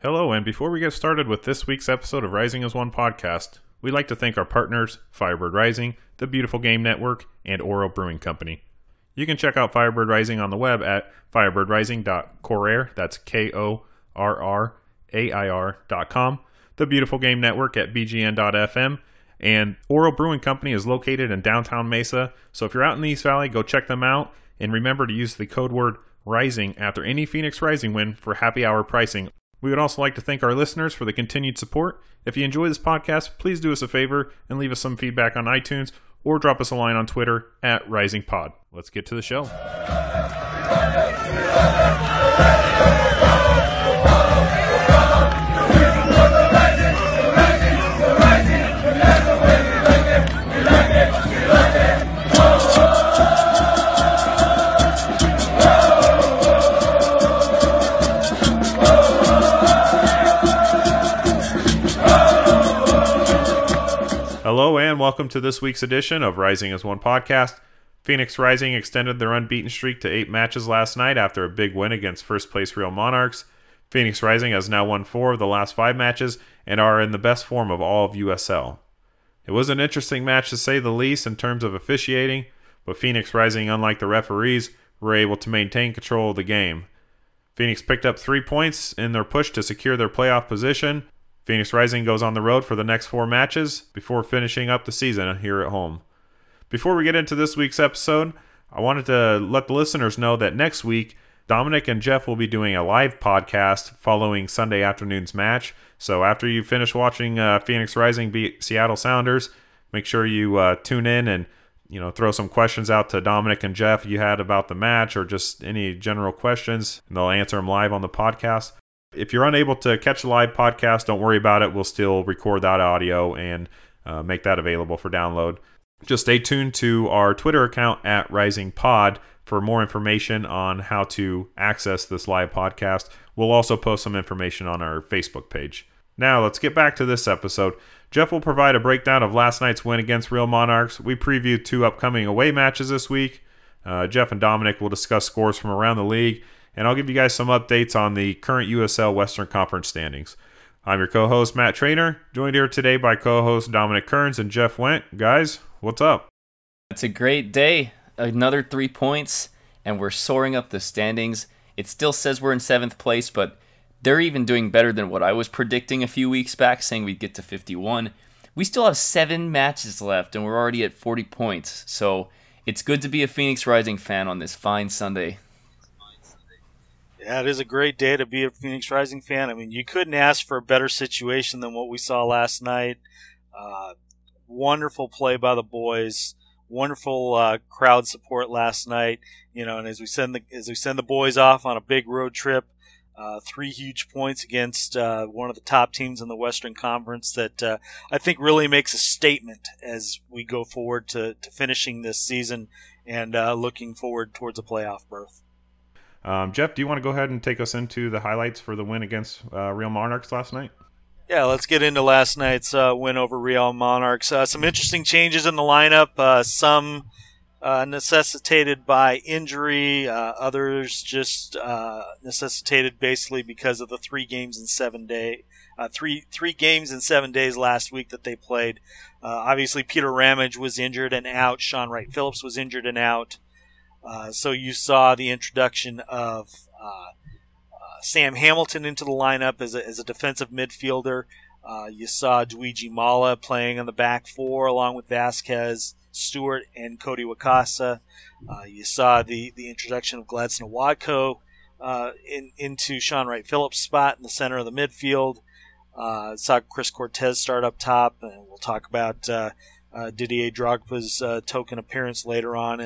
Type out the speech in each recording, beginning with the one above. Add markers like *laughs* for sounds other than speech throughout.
Hello, and before we get started with this week's episode of Rising as One podcast, we'd like to thank our partners, Firebird Rising, the Beautiful Game Network, and Oro Brewing Company. You can check out Firebird Rising on the web at firebirdrising.corair, that's K O R R A I R dot com, the Beautiful Game Network at bgn.fm, and Oro Brewing Company is located in downtown Mesa, so if you're out in the East Valley, go check them out, and remember to use the code word RISING after any Phoenix Rising win for happy hour pricing we would also like to thank our listeners for the continued support. If you enjoy this podcast, please do us a favor and leave us some feedback on iTunes or drop us a line on Twitter at Rising Pod. Let's get to the show. Hello, and welcome to this week's edition of Rising as One podcast. Phoenix Rising extended their unbeaten streak to eight matches last night after a big win against first place Real Monarchs. Phoenix Rising has now won four of the last five matches and are in the best form of all of USL. It was an interesting match to say the least in terms of officiating, but Phoenix Rising, unlike the referees, were able to maintain control of the game. Phoenix picked up three points in their push to secure their playoff position, Phoenix Rising goes on the road for the next four matches before finishing up the season here at home. Before we get into this week's episode, I wanted to let the listeners know that next week, Dominic and Jeff will be doing a live podcast following Sunday afternoon's match. So after you finish watching uh, Phoenix Rising beat Seattle Sounders, make sure you uh, tune in and you know throw some questions out to Dominic and Jeff you had about the match or just any general questions, and they'll answer them live on the podcast. If you're unable to catch a live podcast, don't worry about it. We'll still record that audio and uh, make that available for download. Just stay tuned to our Twitter account at Rising Pod for more information on how to access this live podcast. We'll also post some information on our Facebook page. Now, let's get back to this episode. Jeff will provide a breakdown of last night's win against Real Monarchs. We preview two upcoming away matches this week. Uh, Jeff and Dominic will discuss scores from around the league and I'll give you guys some updates on the current USL Western Conference standings. I'm your co host, Matt Trainer, joined here today by co host Dominic Kearns and Jeff Went. Guys, what's up? It's a great day. Another three points, and we're soaring up the standings. It still says we're in seventh place, but they're even doing better than what I was predicting a few weeks back, saying we'd get to 51. We still have seven matches left, and we're already at 40 points. So it's good to be a Phoenix Rising fan on this fine Sunday. It is a great day to be a Phoenix Rising fan. I mean, you couldn't ask for a better situation than what we saw last night. Uh, wonderful play by the boys. Wonderful uh, crowd support last night. You know, and as we send the as we send the boys off on a big road trip, uh, three huge points against uh, one of the top teams in the Western Conference that uh, I think really makes a statement as we go forward to, to finishing this season and uh, looking forward towards a playoff berth. Um, Jeff, do you want to go ahead and take us into the highlights for the win against uh, Real Monarchs last night? Yeah, let's get into last night's uh, win over Real Monarchs. Uh, some interesting changes in the lineup. Uh, some uh, necessitated by injury. Uh, others just necessitated basically because of the three games in seven day, three three games in seven days last week that they played. obviously, Peter Ramage was injured and out. Shaun Wright Phillips was injured and out. Uh, so you saw the introduction of uh, uh, Sam Hamilton into the lineup as a, as a defensive midfielder. Uh, you saw Luigi Mala playing on the back four along with Vasquez, Stewart, and Cody Wakasa. You saw the, the introduction of Gladson Awako in, into Shaun Wright Phillips' spot in the center of the midfield. Uh, saw Chris Cortez start up top, and we'll talk about uh, uh, Didier Drogba's token appearance later on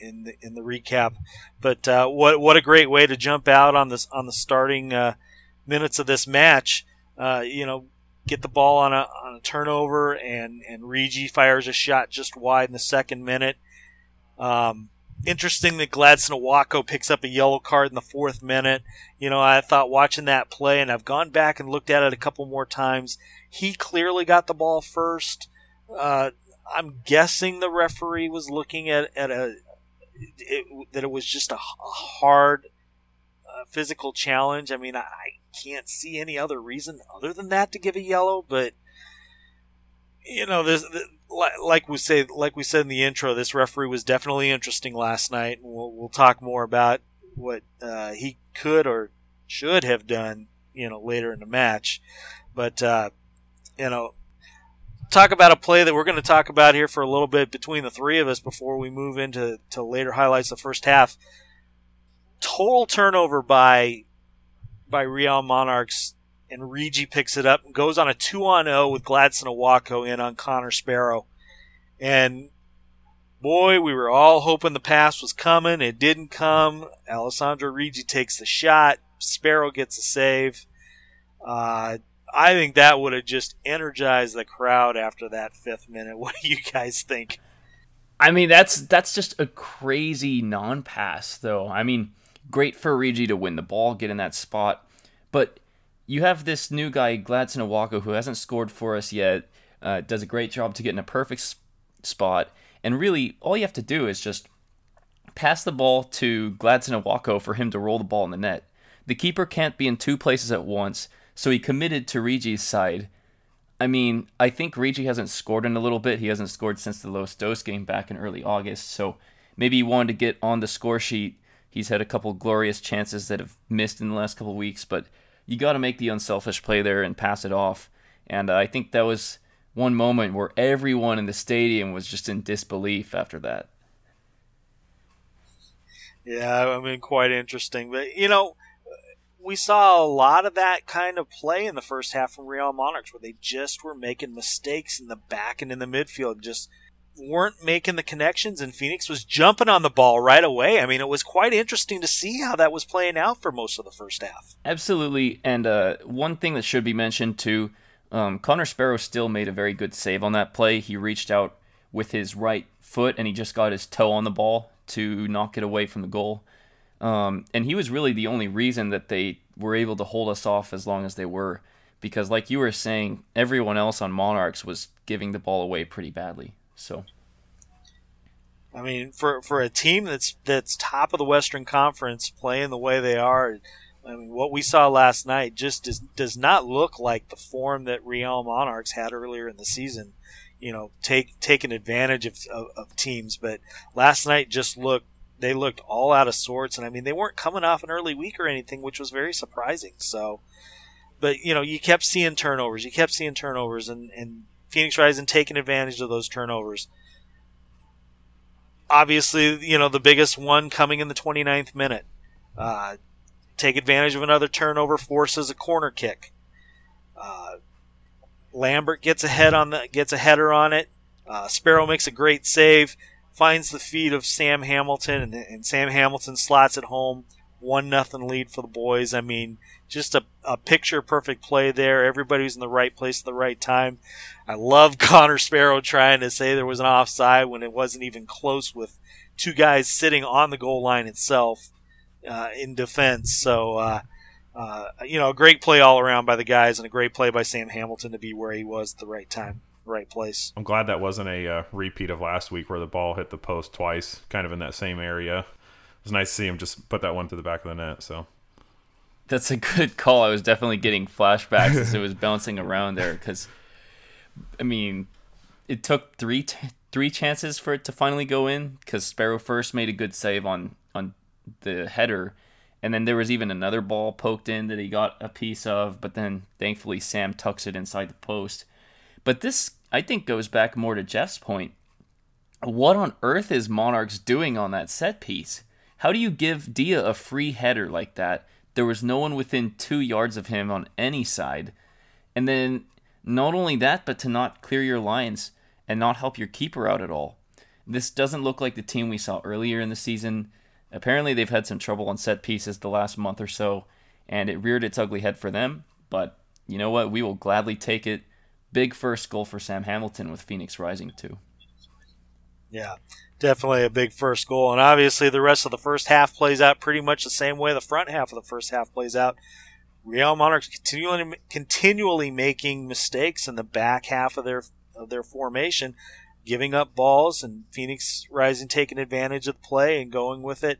in the in the recap. But uh, what what a great way to jump out on this on the starting uh, minutes of this match. Uh, you know, get the ball on a on a turnover, and and Riggi fires a shot just wide in the second minute. Um, interesting that Gladson Awako picks up a yellow card in the fourth minute. You know, I thought watching that play, and I've gone back and looked at it a couple more times. He clearly got the ball first. Uh, I'm guessing the referee was looking at at a it, that it was just a, a hard a physical challenge. I mean, I, I can't see any other reason other than that to give a yellow, but you know, this like we say, like we said in the intro, this referee was definitely interesting last night, we'll we'll talk more about what uh, he could or should have done, you know, later in the match. But uh, you know, talk about a play that we're going to talk about here for a little bit between the three of us before we move into to later highlights of the first half. Total turnover by by Real Monarchs and Riggi picks it up and goes on a two on zero with Gladson Awako in on Connor Sparrow, and boy, we were all hoping the pass was coming. It didn't come. Alessandro Riggi takes the shot. Sparrow gets a save. Uh, I think that would have just energized the crowd after that fifth minute. *laughs* What do you guys think? I mean, that's that's just a crazy non-pass, though. I mean, great for Riggi to win the ball, get in that spot, but you have this new guy, Gladson Awako, who hasn't scored for us yet. Uh, does a great job to get in a perfect spot, and really, all you have to do is just pass the ball to Gladson Awako for him to roll the ball in the net. The keeper can't be in two places at once, so he committed to Riggi's side. I mean, I think Riggi hasn't scored in a little bit. He hasn't scored since the Los Dos game back in early August, so maybe he wanted to get on the score sheet. He's had a couple glorious chances that have missed in the last couple weeks, but you got to make the unselfish play there and pass it off. And I think that was one moment where everyone in the stadium was just in disbelief after that. Yeah, I mean, quite interesting. But, you know, we saw a lot of that kind of play in the first half from Real Monarchs, where they just were making mistakes in the back and in the midfield, just weren't making the connections, and Phoenix was jumping on the ball right away. I mean, it was quite interesting to see how that was playing out for most of the first half. Absolutely, and uh, one thing that should be mentioned too, um, Connor Sparrow still made a very good save on that play. He reached out with his right foot, and he just got his toe on the ball to knock it away from the goal. Um, and he was really the only reason that they were able to hold us off as long as they were. Because, like you were saying, everyone else on Monarchs was giving the ball away pretty badly. So, I mean, for for a team that's that's top of the Western Conference, playing the way they are, I mean, what we saw last night just does does not look like the form that Real Monarchs had earlier in the season. You know, take taking advantage of, of, of teams, but last night just looked they looked all out of sorts, and I mean they weren't coming off an early week or anything, which was very surprising. So, but you know you kept seeing turnovers, you kept seeing turnovers, and and Phoenix Rising taking advantage of those turnovers. Obviously, you know the biggest one coming in the 29th minute. Uh, take advantage of another turnover, forces a corner kick. Uh, Lambert gets ahead on the gets a header on it. Uh, Sparrow makes a great save finds the feet of Sam Hamilton, and, and Sam Hamilton slots it home. One nothing lead for the boys. I mean, just a, a picture perfect play there. Everybody's in the right place at the right time. I love *laughs* Connor Sparrow trying to say there was an offside when it wasn't even close with two guys sitting on the goal line itself uh, in defense. So, uh, uh, you know, a great play all around by the guys and a great play by Sam Hamilton to be where he was at the right time right place. I'm glad that wasn't a uh, repeat of last week where the ball hit the post twice, kind of in that same area. It was nice to see him just put that one to the back of the net. So that's a good call. I was definitely getting flashbacks as it was bouncing around there because, I mean, it took three t- three chances for it to finally go in because Sparrow first made a good save on on the header. And then there was even another ball poked in that he got a piece of, but then thankfully Sam tucks it inside the post. But this, I think, goes back more to Jeff's point. What on earth is Monarchs doing on that set piece? How do you give Dia a free header like that? There was no one within two yards of him on any side. And then, not only that, but to not clear your lines and not help your keeper out at all. This doesn't look like the team we saw earlier in the season. Apparently, they've had some trouble on set pieces the last month or so, and it reared its ugly head for them. But you know what? We will gladly take it big first goal for Sam Hamilton with Phoenix Rising too. Yeah, definitely a big first goal, and obviously the rest of the first half plays out pretty much the same way the front half of the first half plays out. Real Monarchs continually continually making mistakes in the back half of their of their formation, giving up balls, and Phoenix Rising taking advantage of the play and going with it.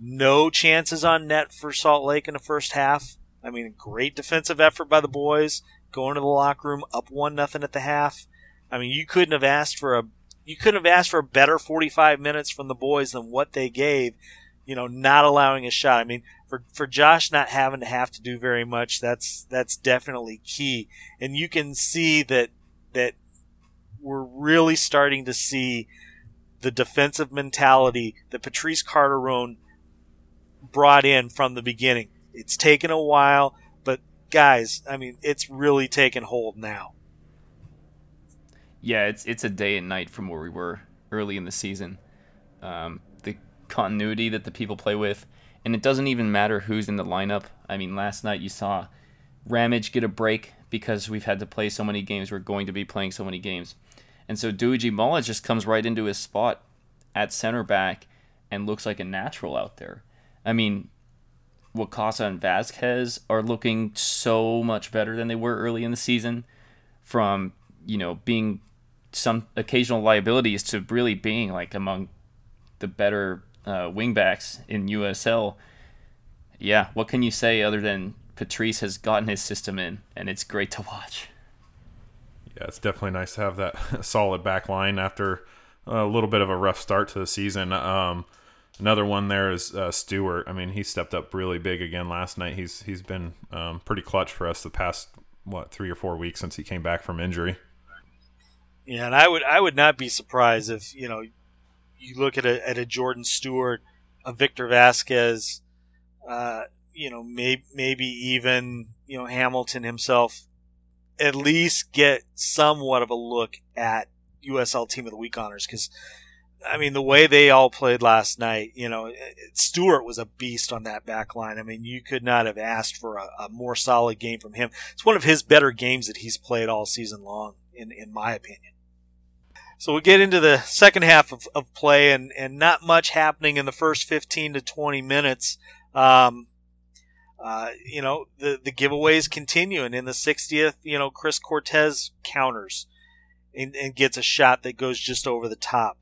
No chances on net for Salt Lake in the first half. I mean, great defensive effort by the boys, going to the locker room up one nothing at the half. I mean, you couldn't have asked for a you couldn't have asked for a better 45 minutes from the boys than what they gave. You know, not allowing a shot. I mean, for for Josh not having to have to do very much, that's that's definitely key. And you can see that that we're really starting to see the defensive mentality that Patrice Carteron brought in from the beginning. It's taken a while, guys, I mean, it's really taken hold now. Yeah, it's it's a day and night from where we were early in the season. Um, the continuity that the people play with, and it doesn't even matter who's in the lineup. I mean, last night you saw Ramage get a break because we've had to play so many games. We're going to be playing so many games. And so Dougie Molla just comes right into his spot at center back and looks like a natural out there. I mean, Wakasa and Vasquez are looking so much better than they were early in the season from, you know, being some occasional liabilities to really being like among the better uh, wingbacks in USL. Yeah, what can you say other than Patrice has gotten his system in and it's great to watch? Yeah, it's definitely nice to have that *laughs* solid back line after a little bit of a rough start to the season. Um, another one there is uh, Stewart. I mean, he stepped up really big again last night. He's he's been um, pretty clutch for us the past what three or four weeks since he came back from injury. Yeah, and I would I would not be surprised if you know you look at a at a Jordan Stewart, a Victor Vasquez, uh, you know, maybe maybe even you know Hamilton himself at least get somewhat of a look at USL Team of the Week honors because. I mean, the way they all played last night, you know, Stewart was a beast on that back line. I mean, you could not have asked for a, a, more solid game from him. It's one of his better games that he's played all season long, in, in my opinion. So we get into the second half of, of play, and, and not much happening in the first 15 to 20 minutes. Um, uh, you know, the, the giveaways continue. And in the 60th, you know, Chris Cortez counters and, and gets a shot that goes just over the top.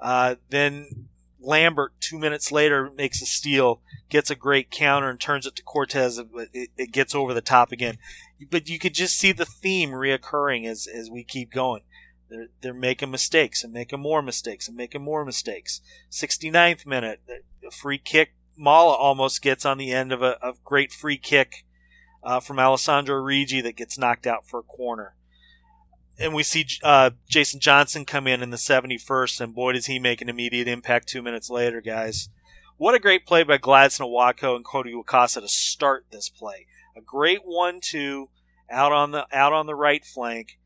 Uh, then Lambert, two minutes later, makes a steal, gets a great counter, and turns it to Cortez. But it, it gets over the top again. But you could just see the theme reoccurring as, as we keep going. They're, they're making mistakes and making more mistakes and making more mistakes. 69th minute, a free kick Mala almost gets on the end of a, great free kick uh, from Alessandro Riggi that gets knocked out for a corner. And we see uh, Jason Johnson come in in the 71st, and boy, does he make an immediate impact two minutes later, guys. What a great play by Gladson Awako and Cody Wakasa to start this play. A great one-two out on the out on the right flank.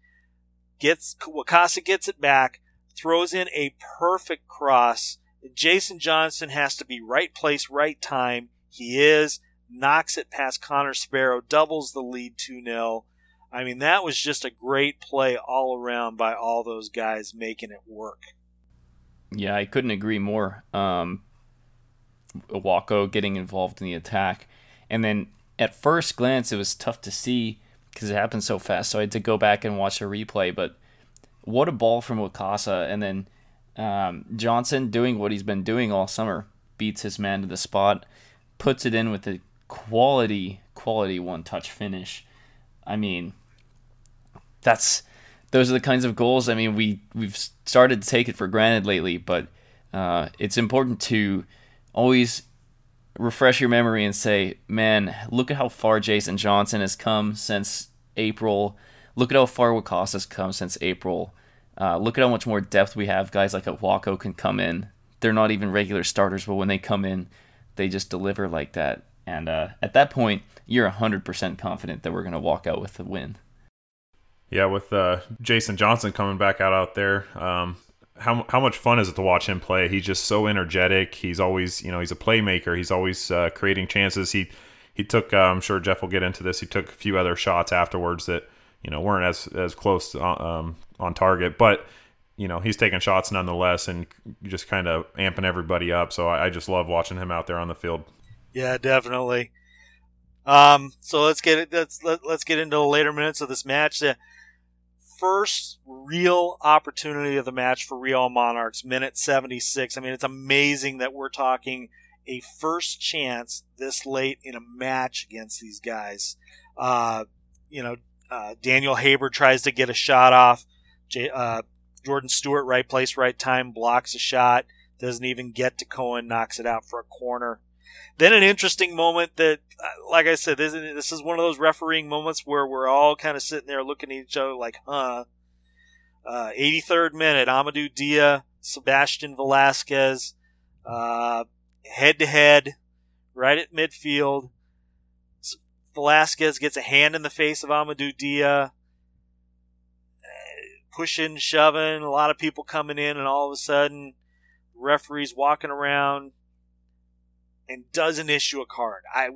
Gets Wakasa gets it back, throws in a perfect cross Jason Johnson has to be right place, right time. He is. Knocks it past Connor Sparrow, doubles the lead 2 0. I mean, that was just a great play all around by all those guys making it work. Yeah, I couldn't agree more. Um, Awako getting involved in the attack. And then at first glance, it was tough to see because it happened so fast. So I had to go back and watch a replay. But what a ball from Wakasa. And then um, Johnson doing what he's been doing all summer, beats his man to the spot, puts it in with a quality, quality one touch finish. I mean, that's those are the kinds of goals. I mean, we we've started to take it for granted lately, but uh, it's important to always refresh your memory and say, man, look at how far Jason Johnson has come since April. Look at how far Wakasa's come since April. Uh, look at how much more depth we have. Guys like Awako can come in. They're not even regular starters, but when they come in, they just deliver like that. And uh, at that point, you're 100% confident that we're going to walk out with the win. Yeah, with uh, Jason Johnson coming back out out there, um, how how much fun is it to watch him play? He's just so energetic. He's always, you know, he's a playmaker. He's always uh, creating chances. He he took. Uh, I'm sure Jeff will get into this. He took a few other shots afterwards that you know weren't as as close uh, um, on target, but you know he's taking shots nonetheless and just kind of amping everybody up. So I, I, just love watching him out there on the field. Yeah, definitely. Um, so let's get it. Let's let, us let us get into the later minutes of this match. First real opportunity of the match for Real Monarchs, minute seventy six. I mean, it's amazing that we're talking a first chance this late in a match against these guys. Uh, you know, uh, Daniel Haber tries to get a shot off. J- uh, Jordan Stewart, right place, right time, blocks a shot. Doesn't even get to Cohen, knocks it out for a corner. Then an interesting moment that, uh, like I said, this, this is one of those refereeing moments where we're all kind of sitting there looking at each other like, huh. Uh, 83rd minute, Amadou Dia, Sebastian Velasquez, head to head, right at midfield. Velasquez gets a hand in the face of Amadou Dia, pushing, shoving, a lot of people coming in, and all of a sudden, referee's walking around and doesn't issue a card. I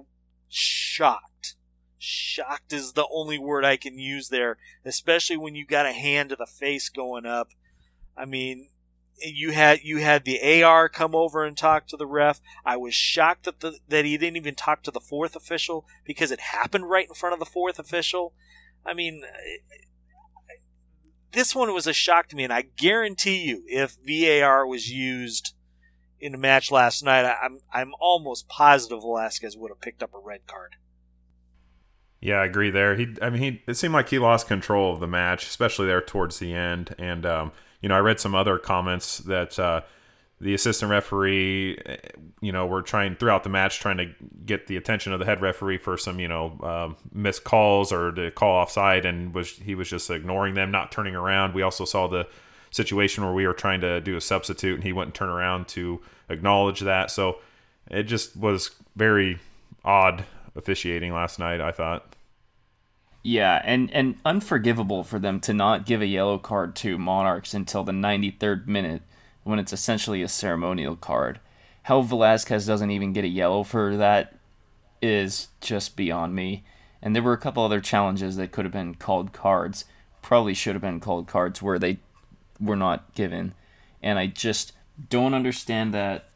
shocked. Shocked is the only word I can use there, especially when you got a hand to the face going up. I mean, you had you had the AR come over and talk to the ref. I was shocked that the, that he didn't even talk to the fourth official because it happened right in front of the fourth official. I mean, this one was a shock to me, and I guarantee you, if VAR was used in the match last night, I'm I'm almost positive Velasquez would have picked up a red card. Yeah, I agree there. He, I mean, he it seemed like he lost control of the match, especially there towards the end. And um, you know, I read some other comments that uh, the assistant referee, eh, you know, were trying throughout the match trying to get the attention of the head referee for some, you know, uh, missed calls or to call offside, and was he was just ignoring them, not turning around. We also saw the situation where we were trying to do a substitute, and he wouldn't turn around to acknowledge that. So it just was very odd officiating last night. I thought. Yeah, and, and unforgivable for them to not give a yellow card to Monarchs until the 93rd minute when it's essentially a ceremonial card. How Velasquez doesn't even get a yellow for that is just beyond me. And there were a couple other challenges that could have been called cards, probably should have been called cards where they were not given. And I just don't understand that.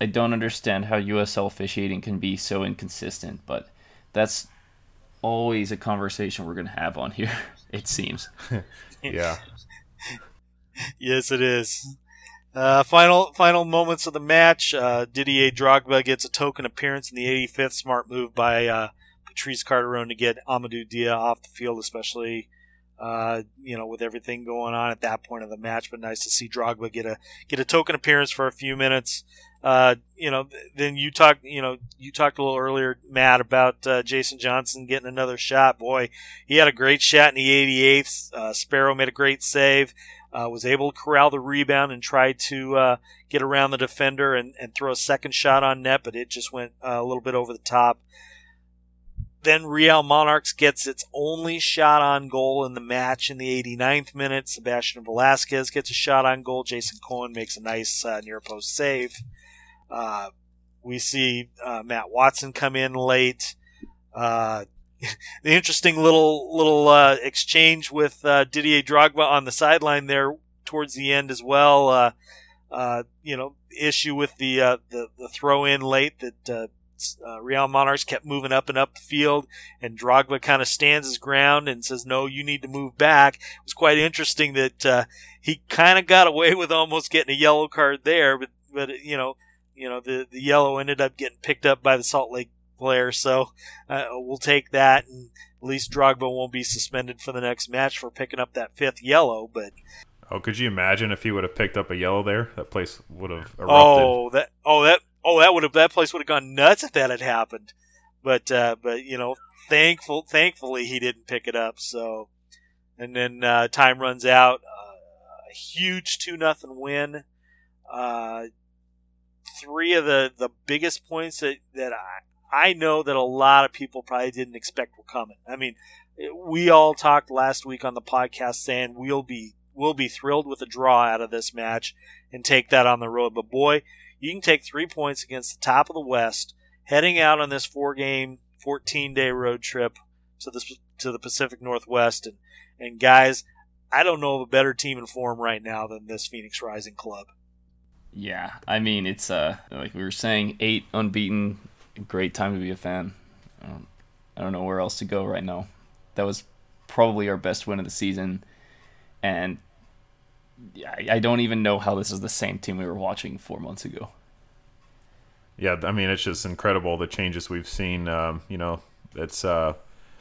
I don't understand how USL officiating can be so inconsistent, but that's always a conversation we're going to have on here, *laughs* it seems. *laughs* yeah. *laughs* yes, it is. Uh, final final moments of the match. Uh, Didier Drogba gets a token appearance in the 85th. Smart move by uh, Patrice Carteron to get Amadou Dia off the field, especially uh, you know with everything going on at that point of the match. But nice to see Drogba get a get a token appearance for a few minutes. Uh, you know, then you talked, you know, you talked a little earlier, Matt, about uh, Jason Johnson getting another shot. Boy, he had a great shot in the 88th. Uh, Sparrow made a great save, uh, was able to corral the rebound and try to uh, get around the defender and, and throw a second shot on net, but it just went a little bit over the top. Then Real Monarchs gets its only shot on goal in the match in the 89th minute. Sebastian Velasquez gets a shot on goal. Jason Cohen makes a nice near post save. Uh, we see uh, Matt Watson come in late. Uh, *laughs* the interesting little little uh, exchange with uh, Didier Drogba on the sideline there towards the end as well. Uh, you know, issue with the the, the throw in late that Real Monarchs kept moving up and up the field, and Drogba kind of stands his ground and says, "No, you need to move back." It was quite interesting that he kind of got away *laughs* with almost getting a yellow card there, but but you know you know the the yellow ended up getting picked up by the Salt Lake player, so uh, we'll take that, and at least Drogba won't be suspended for the next match for picking up that fifth yellow. But oh, could you imagine if he would have picked up a yellow there? That place would have erupted. Oh, that oh that oh that would have that place would have gone nuts if that had happened. But uh, but you know, thankful thankfully he didn't pick it up. So, and then uh, time runs out. Uh, a huge two nothing win. Uh, three of the, the biggest points that, that I, I know that a lot of people probably didn't expect were coming. I mean, we all talked last week on the podcast saying we'll be we'll be thrilled with a draw out of this match and take that on the road. But boy, you can take three points against the top of the West, heading out on this four game, 14 day road trip to the to the Pacific Northwest. And and guys, I don't know of a better team in form right now than this Phoenix Rising club. Yeah, I mean it's uh like we were saying, eight unbeaten, great time to be a fan. I don't, I don't know where else to go right now. That was probably our best win of the season, and I, I don't even know how this is the same team we were watching four months ago. Yeah, I mean it's just incredible the changes we've seen. Um, you know, it's uh,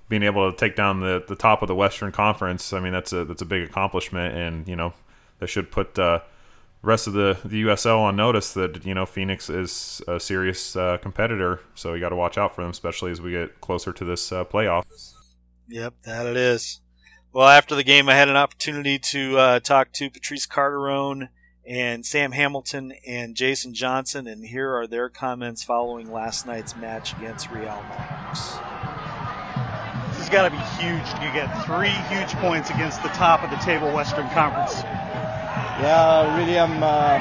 being able to take down the, the top of the Western Conference. I mean that's a that's a big accomplishment, and you know that should put uh, rest of the the USL on notice that you know Phoenix is a serious uh, competitor. So you got to watch out for them, especially as we get closer to this uh, playoff. Yep, that it is. Well, after the game, I had an opportunity to uh, talk to Patrice Carteron and Sam Hamilton and Jason Johnson, and here are their comments following last night's match against Real Monarchs. This has got to be huge. You get three huge points against the top of the table Western Conference. Yeah, really, I'm uh,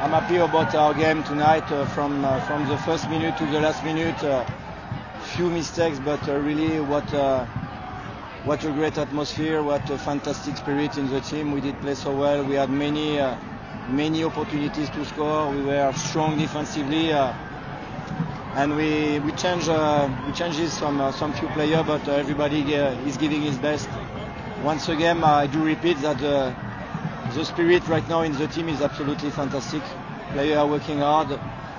I'm happy about our game tonight. Uh, from uh, from the first minute to the last minute, uh, few mistakes, but uh, really what uh, what a great atmosphere, what a fantastic spirit in the team. We did play so well. We had many many opportunities to score. We were strong defensively. and we we change uh, we changes some uh, some few players, but uh, everybody is giving his best. Once again, I do repeat that the spirit right now in the team is absolutely fantastic. Players are working hard,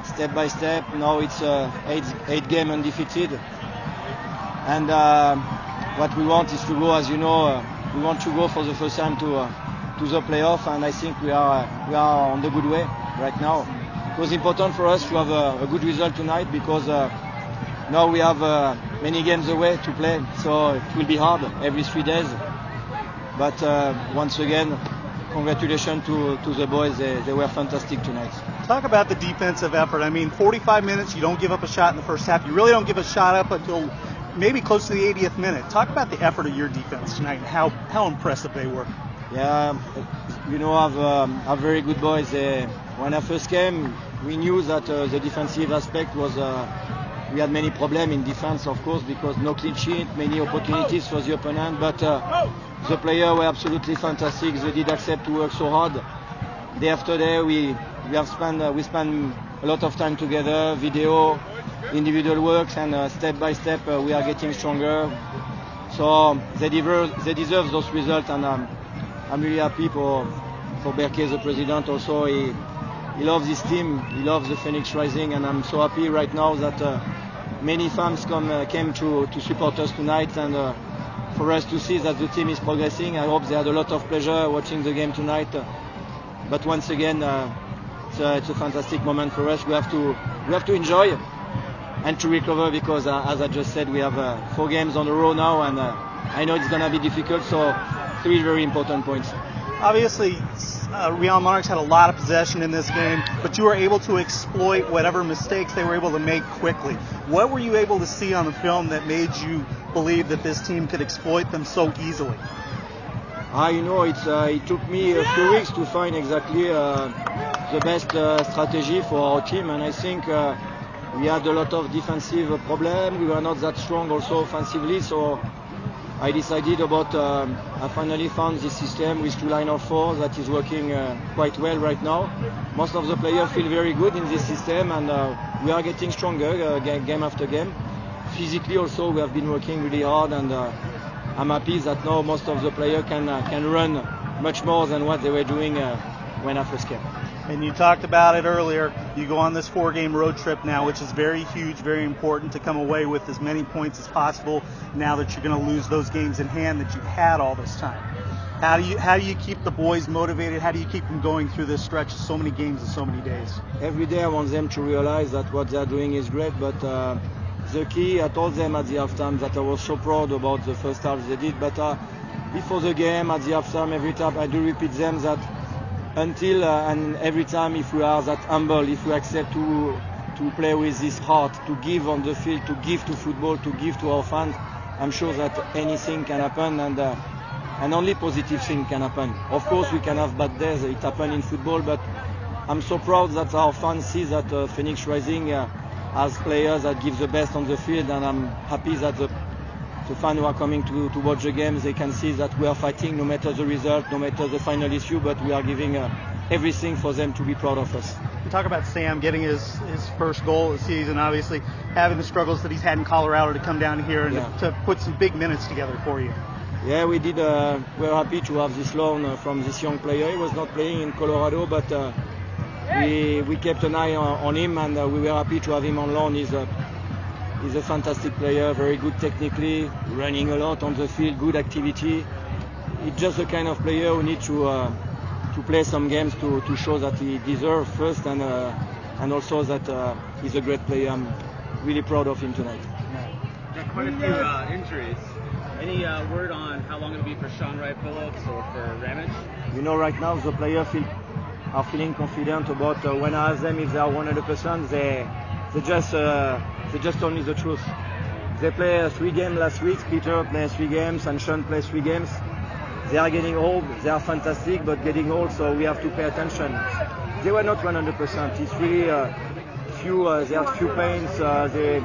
step by step. Now it's uh, eight, eight game undefeated. And uh, what we want is to go, as you know, uh, we want to go for the first time to uh, to the playoff, and I think we are we are on the good way right now. It was important for us to have a, a good result tonight because uh, now we have uh, many games away to play, so it will be hard every three days. But once again, congratulations to, to the boys. They, they were fantastic tonight. Talk about the defensive effort. I mean, 45 minutes, you don't give up a shot in the first half. You really don't give a shot up until maybe close to the 80th minute. Talk about the effort of your defense tonight and how, how impressive they were. Yeah, you know, I've, um, I've very good boys. Uh, when I first came, we knew that uh, the defensive aspect was. Uh, we had many problems in defense, of course, because no clean sheet, many opportunities for the opponent. But uh, the players were absolutely fantastic. They did accept to work so hard. Day after day, we we have spent uh, we spend a lot of time together, video, individual works, and uh, step by step uh, we are getting stronger. So they deserve they deserve those results, and um, I'm really happy for for Berke, the president. Also, he he loves his team, he loves the Phoenix Rising, and I'm so happy right now that uh, many fans come uh, came to to support us tonight and uh, for us to see that the team is progressing. I hope they had a lot of pleasure watching the game tonight. But once again, uh, it's, a, it's, a, fantastic moment for us. We have to we have to enjoy and to recover because, uh, as I just said, we have uh, four games on the row now, and I know it's going to be difficult. So three very important points. Obviously, uh, Real Monarchs had a lot of possession in this game, but you were able to exploit whatever mistakes they were able to make quickly. What were you able to see on the film that made you believe that this team could exploit them so easily? Ah, you know, it's, uh, it took me a few weeks to find exactly uh, the best uh, strategy for our team, and I think we had a lot of defensive problems. We were not that strong also offensively, so I decided about, um, I finally found this system with two line of four that is working uh, quite well right now. Most of the players feel very good in this system and uh, we are getting stronger uh, game after game. Physically also we have been working really hard and I'm happy that now most of the players can, uh, can run much more than what they were doing uh, when I first came and you talked about it earlier. You go on this four game road trip now, which is very huge, very important to come away with as many points as possible now that you're going to lose those games in hand that you've had all this time. How do you how do you keep the boys motivated? How do you keep them going through this stretch of so many games in so many days? Every day I want them to realize that what they're doing is great, but uh, the key I told them at the halftime that I was so proud about the first half they did, but uh, before the game at the halftime every time I do repeat them that until uh, and every time if we are that humble, if we accept to to play with this heart, to give on the field, to give to football, to give to our fans, I'm sure that anything can happen and uh, and only positive thing can happen. Of course, we can have bad days. It happens in football, but I'm so proud that our fans see that uh, Phoenix Rising has players that give the best on the field, and I'm happy that the the fans who are coming to, to watch the games, they can see that we are fighting no matter the result, no matter the final issue, but we are giving uh, everything for them to be proud of us. You talk about Sam getting his, his first goal of the season, obviously having the struggles that he's had in Colorado to come down here and yeah. to, to, put some big minutes together for you. Yeah, we did. Uh, we're happy to have this loan uh, from this young player. He was not playing in Colorado, but uh, we we kept an eye on, on him, and uh, we were happy to have him on loan. He's a he's a fantastic player, very good technically, running a lot on the field, good activity. He's just the kind of player who need to uh, to play some games to, to show that he deserves first, and uh, and also that uh, he's a great player. I'm really proud of him tonight. Got quite a few uh, injuries. Any uh, word on how long it'll be for Shaun Wright Phillips or for Ramage? You know, right now the players feel, are feeling confident about uh, when I ask them if they are 100%, they they just uh, they just told me the truth. They play uh, three games last week. Peter played three games and Shaun played three games. They are getting old. They are fantastic, but getting old, so we have to pay attention. They were not 100%. It's really uh, few. Uh, they had few pains. Uh, they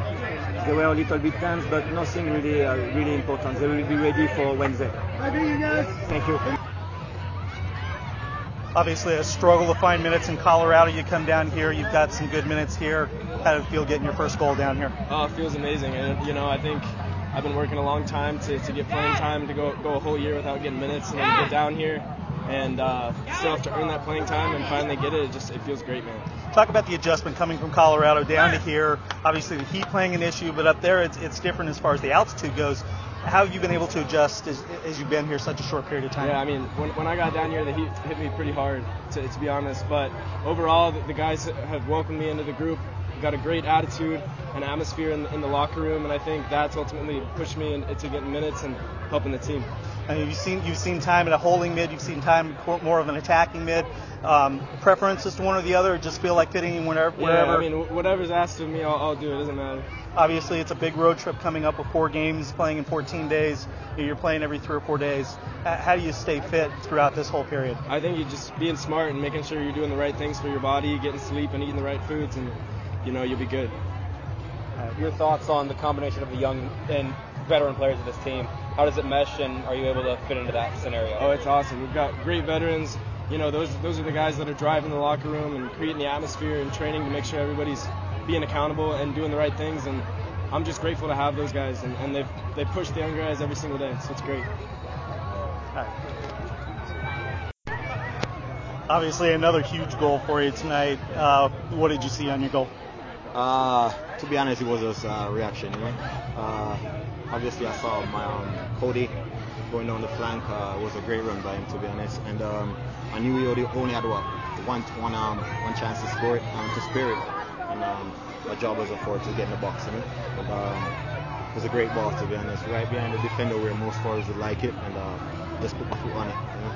they were a little bit tense, but nothing really uh, really important. They will be ready for Wednesday. Thank you. Obviously, a struggle to find minutes in Colorado. You come down here, you've got some good minutes here. How did it feel getting your first goal down here? Oh, it feels amazing. And, you know, I think I've been working a long time to, to get playing time, to go, go a whole year without getting minutes, and then get down here and uh, still have to earn that playing time and finally get it. It just it feels great, man. Talk about the adjustment coming from Colorado down to here. Obviously, the heat playing an issue, but up there it's, it's different as far as the altitude goes. How have you been able to adjust as, as you've been here such a short period of time? Yeah, I mean, when, when I got down here, the heat hit me pretty hard, to, to be honest. But overall, the, the guys have welcomed me into the group. Got a great attitude and atmosphere in, in the locker room, and I think that's ultimately pushed me in, into getting minutes and helping the team. I mean, you've seen you've seen time in a holding mid, you've seen time more of an attacking mid. Um, preferences to one or the other, or just feel like fitting in whenever. Yeah, wherever? I mean, whatever's asked of me, I'll, I'll do it. Doesn't matter. Obviously, it's a big road trip coming up with four games, playing in 14 days. You're playing every three or four days. How do you stay fit throughout this whole period? I think you just being smart and making sure you're doing the right things for your body, getting sleep, and eating the right foods, and you know you'll be good. Uh, your thoughts on the combination of the young and veteran players of this team? How does it mesh, and are you able to fit into that scenario? Oh, it's awesome. We've got great veterans. You know, those those are the guys that are driving the locker room and creating the atmosphere and training to make sure everybody's being accountable and doing the right things. And I'm just grateful to have those guys, and, and they've they push the younger guys every single day, so it's great. Obviously, another huge goal for you tonight. Uh, what did you see on your goal? Uh, to be honest, it was just a uh, reaction, you know. Uh, obviously, I saw my um, Cody going down the flank. Uh, it was a great run by him, to be honest. And um, I knew he only had what, one one um, one chance to score it, um, to spare it. And um, my job was, of course, to get in the box, you know. And, um, it was a great ball, to be honest. Right behind the defender where most forwards would like it, and uh, just put my foot on it. You know?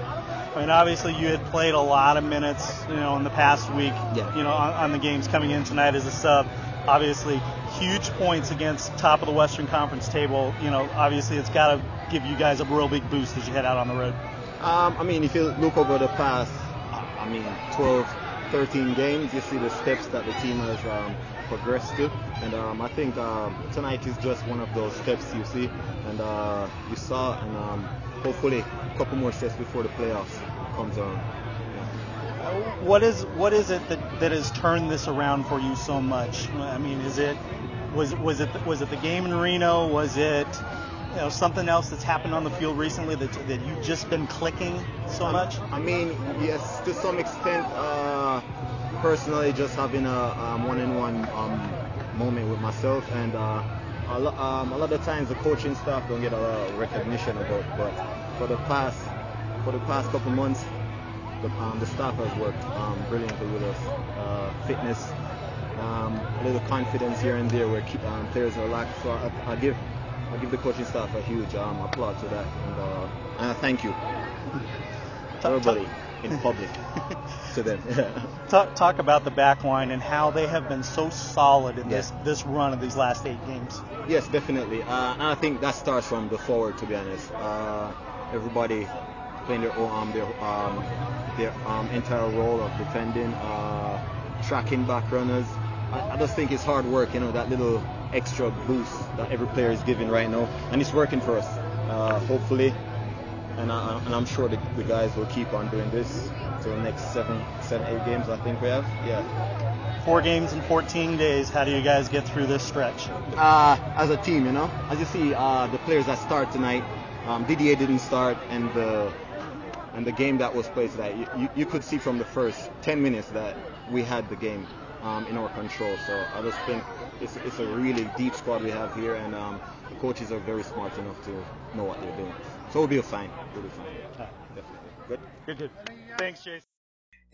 I mean, obviously, you had played a lot of minutes, you know, in the past week. Yeah. You know, on, on the games coming in tonight as a sub. Obviously, huge points against top of the Western Conference table. You know, obviously, it's got to give you guys a real big boost as you head out on the road. Um, I mean, if you look over the past, I mean, 12, 13 games, you see the steps that the team has um, progressed to. And um, I think um, tonight is just one of those steps you see. And uh, you saw, and um, hopefully a couple more steps before the playoffs comes on. What is what is it that, that has turned this around for you so much? I mean, is it was was it was it the game in Reno? Was it you know something else that's happened on the field recently that that you've just been clicking so much? I mean, yes, to some extent. Uh, personally, just having a um, one-on-one um, moment with myself, and uh, a, lo- um, a lot of times the coaching staff don't get a lot of recognition about. But for the past for the past couple months, the, um, the staff has worked um, brilliantly with us. Uh, fitness, um, a little confidence here and there where keep, um, players are lack. So I, I give I give the coaching staff a huge um, applaud to that, and, uh, and I thank you, *laughs* everybody in public, *laughs* to them. talk, talk about the back line and how they have been so solid in Yeah. this this run of these last eight games. Yes, definitely. Uh, and I think that starts from the forward, to be honest. Uh, everybody playing their own, um, their um, their um, entire role of defending, uh, tracking back runners. I, I just think it's hard work, you know, that little extra boost that every player is giving right now, and it's working for us. Uh, hopefully, and, I, and I'm sure the, the guys will keep on doing this till the next seven, seven, eight games. I think we have. Yeah. Four games in 14 days. How do you guys get through this stretch? uh, as a team, you know. As you see, uh, the players that start tonight, um, Didier didn't start, and the and the game that was played today, you, you, you could see from the first 10 minutes that we had the game um, in our control. So I just think it's, it's a really deep squad we have here, and um, the coaches are very smart enough to know what they're doing. So we'll be fine. We'll be fine. Definitely. Good. Good, good. Thanks, Jason.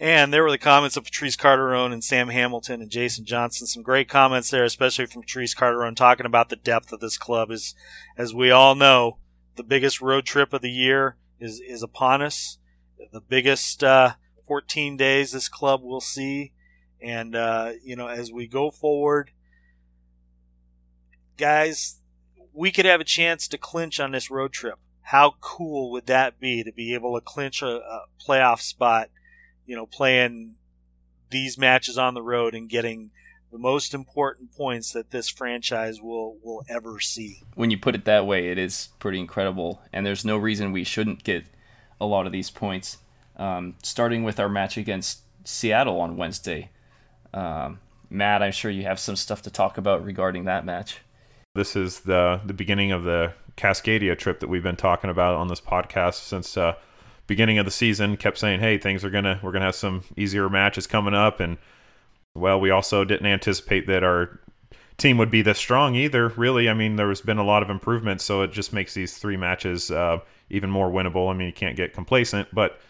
And there were the comments of Patrice Carteron and Sam Hamilton and Jason Johnson. Some great comments there, especially from Patrice Carteron talking about the depth of this club. Is as we all know, the biggest road trip of the year is is upon us. The biggest uh, 14 days this club will see, and uh, you know as we go forward, guys, we could have a chance to clinch on this road trip. How cool would that be to be able to clinch a, a playoff spot? You know, playing these matches on the road and getting the most important points that this franchise will will ever see. When you put it that way, it is pretty incredible, and there's no reason we shouldn't get a lot of these points. Um, starting with our match against Seattle on Wednesday, um, Matt, I'm sure you have some stuff to talk about regarding that match. This is the the beginning of the Cascadia trip that we've been talking about on this podcast since uh, beginning of the season. Kept saying, "Hey, things are gonna we're gonna have some easier matches coming up," and well, we also didn't anticipate that our team would be this strong either. Really, I mean, there has been a lot of improvements, so it just makes these three matches uh, even more winnable. I mean, you can't get complacent, but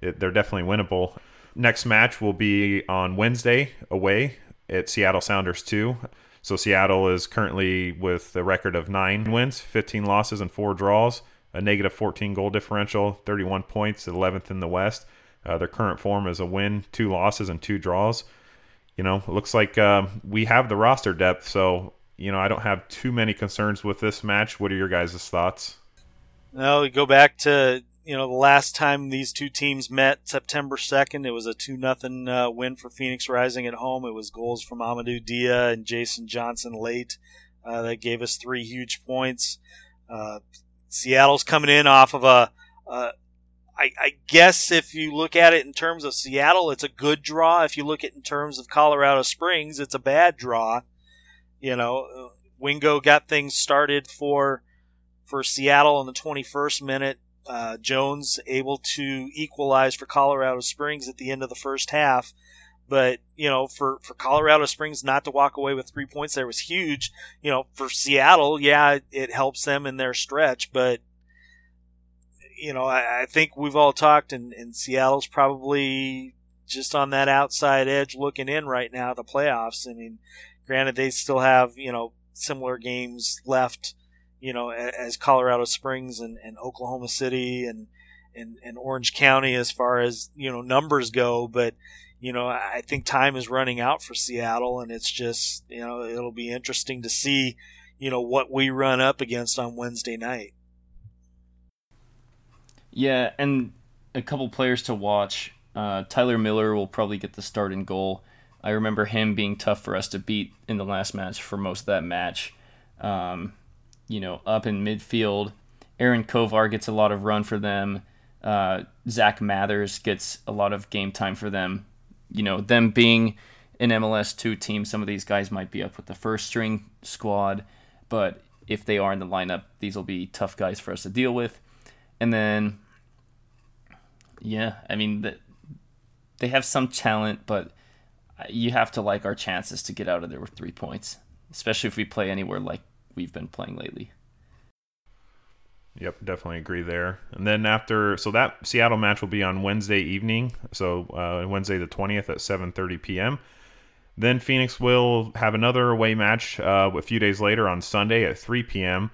it, they're definitely winnable. Next match will be on Wednesday away at Seattle Sounders 2. So Seattle is currently with a record of nine wins, 15 losses, and four draws, a negative 14 goal differential, 31 points, 11th in the West. Uh, their current form is a win, two losses, and two draws. You know, it looks like uh, we have the roster depth, so you know I don't have too many concerns with this match. What are your guys' thoughts? No, we go back to you know the last time these two teams met, September second. It was a two nothing uh, win for Phoenix Rising at home. It was goals from Amadou Dia and Jason Johnson late uh, that gave us three huge points. Uh, Seattle's coming in off of a. I, I guess if you look at it in terms of Seattle, it's a good draw. If you look at it in terms of Colorado Springs, it's a bad draw. You know, Wingo got things started for for Seattle in the 21st minute. Uh, Jones able to equalize for Colorado Springs at the end of the first half. But, you know, for, for Colorado Springs not to walk away with three points there was huge. You know, for Seattle, yeah, it, it helps them in their stretch, but, you know, I, I think we've all talked, and, and Seattle's probably just on that outside edge looking in right now, the playoffs. I mean, granted, they still have, you know, similar games left you know, as Colorado Springs and, and Oklahoma City and, and, and Orange County as far as, you know, numbers go. But, you know, I think time is running out for Seattle and it's just, you know, it'll be interesting to see, you know, what we run up against on Wednesday night. Yeah, and a couple players to watch. Uh, Tyler Miller will probably get the start in goal. I remember him being tough for us to beat in the last match for most of that match. Um, you know, up in midfield. Aaron Kovar gets a lot of run for them. Uh, Zach Mathers gets a lot of game time for them. You know, them being an MLS two team, some of these guys might be up with the first string squad, but if they are in the lineup, these will be tough guys for us to deal with. And then, yeah, I mean, the, they have some talent, but you have to like our chances to get out of there with three points, especially if we play anywhere like we've been playing lately. Yep, definitely agree there. And then after, so that Seattle match will be on Wednesday evening, so uh, Wednesday the twentieth at seven thirty p.m. Then Phoenix will have another away match uh, a few days later on Sunday at three p.m.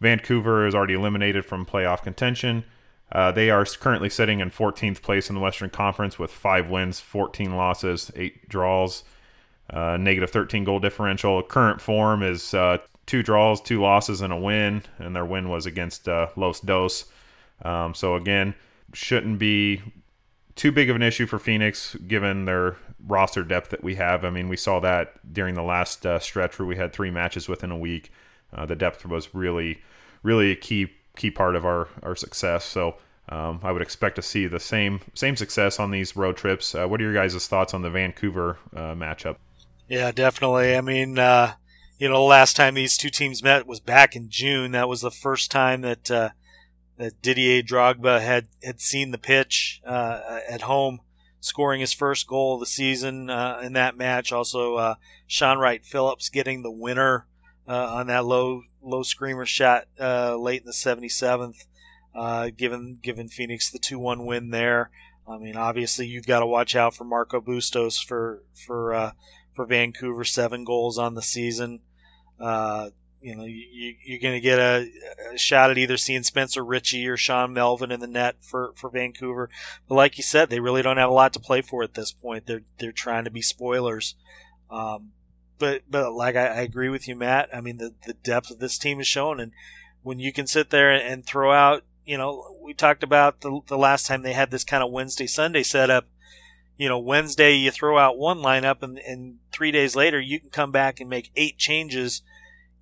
Vancouver is already eliminated from playoff contention. Uh, they are currently sitting in 14th place in the Western Conference with five wins, 14 losses, eight draws, uh, negative 13 goal differential. Current form is uh, two draws, two losses, and a win, and their win was against uh, Los Dos. Um, so again, shouldn't be too big of an issue for Phoenix given their roster depth that we have. I mean, we saw that during the last uh, stretch where we had three matches within a week. Uh, the depth was really, really a key key part of our our success. So. Um, I would expect to see the same same success on these road trips. Uh, what are your guys' thoughts on the Vancouver uh, matchup? Yeah, definitely. I mean, uh, you know, the last time these two teams met was back in June. That was the first time that uh, that Didier Drogba had had seen the pitch uh, at home, scoring his first goal of the season uh, in that match. Also, uh, Shaun Wright-Phillips getting the winner uh, on that low low screamer shot uh, late in the 77th, uh, given given Phoenix the two one win there. I mean, obviously you've got to watch out for Marco Bustos for for for Vancouver, seven goals on the season. Uh, you know, you, you're going to get a, a, shot at either seeing Spencer Richey or Sean Melvin in the net for, for Vancouver. But like you said, they really don't have a lot to play for at this point. They're they're trying to be spoilers. Um, but but like I, I, agree with you, Matt. I mean, the the depth of this team is shown, and when you can sit there and throw out, you know, we talked about the the last time they had this kind of Wednesday Sunday setup you know, Wednesday you throw out one lineup and, and three days later you can come back and make eight changes,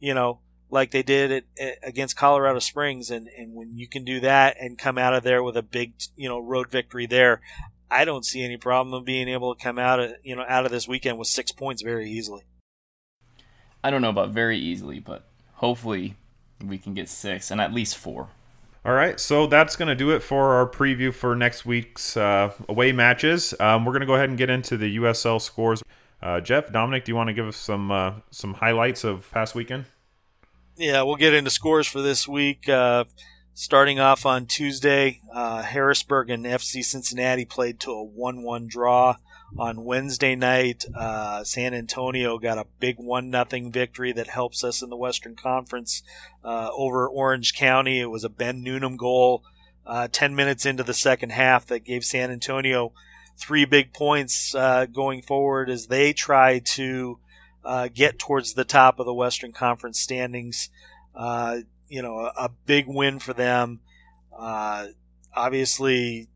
you know, like they did it, against Colorado Springs. And, and when you can do that and come out of there with a big, you know, road victory there, I don't see any problem of being able to come out of, you know, out of this weekend with six points very easily. I don't know about very easily, but hopefully we can get six and at least four. All right, so that's going to do it for our preview for next week's uh, away matches. Um, we're going to go ahead and get into the USL scores. Uh, Jeff, Dominic, do you want to give us some uh, some highlights of past weekend? Yeah, we'll get into scores for this week. Uh, starting off on Tuesday, uh, Harrisburg and FC Cincinnati played to a one-one draw on Wednesday night, uh, San Antonio got a big one nothing victory that helps us in the Western Conference uh, over Orange County. It was a Ben Noonan goal, uh, ten minutes into the second half, that gave San Antonio three big points uh, going forward as they try to uh, get towards the top of the Western Conference standings. Uh, you know, a, a, big win for them. obviously,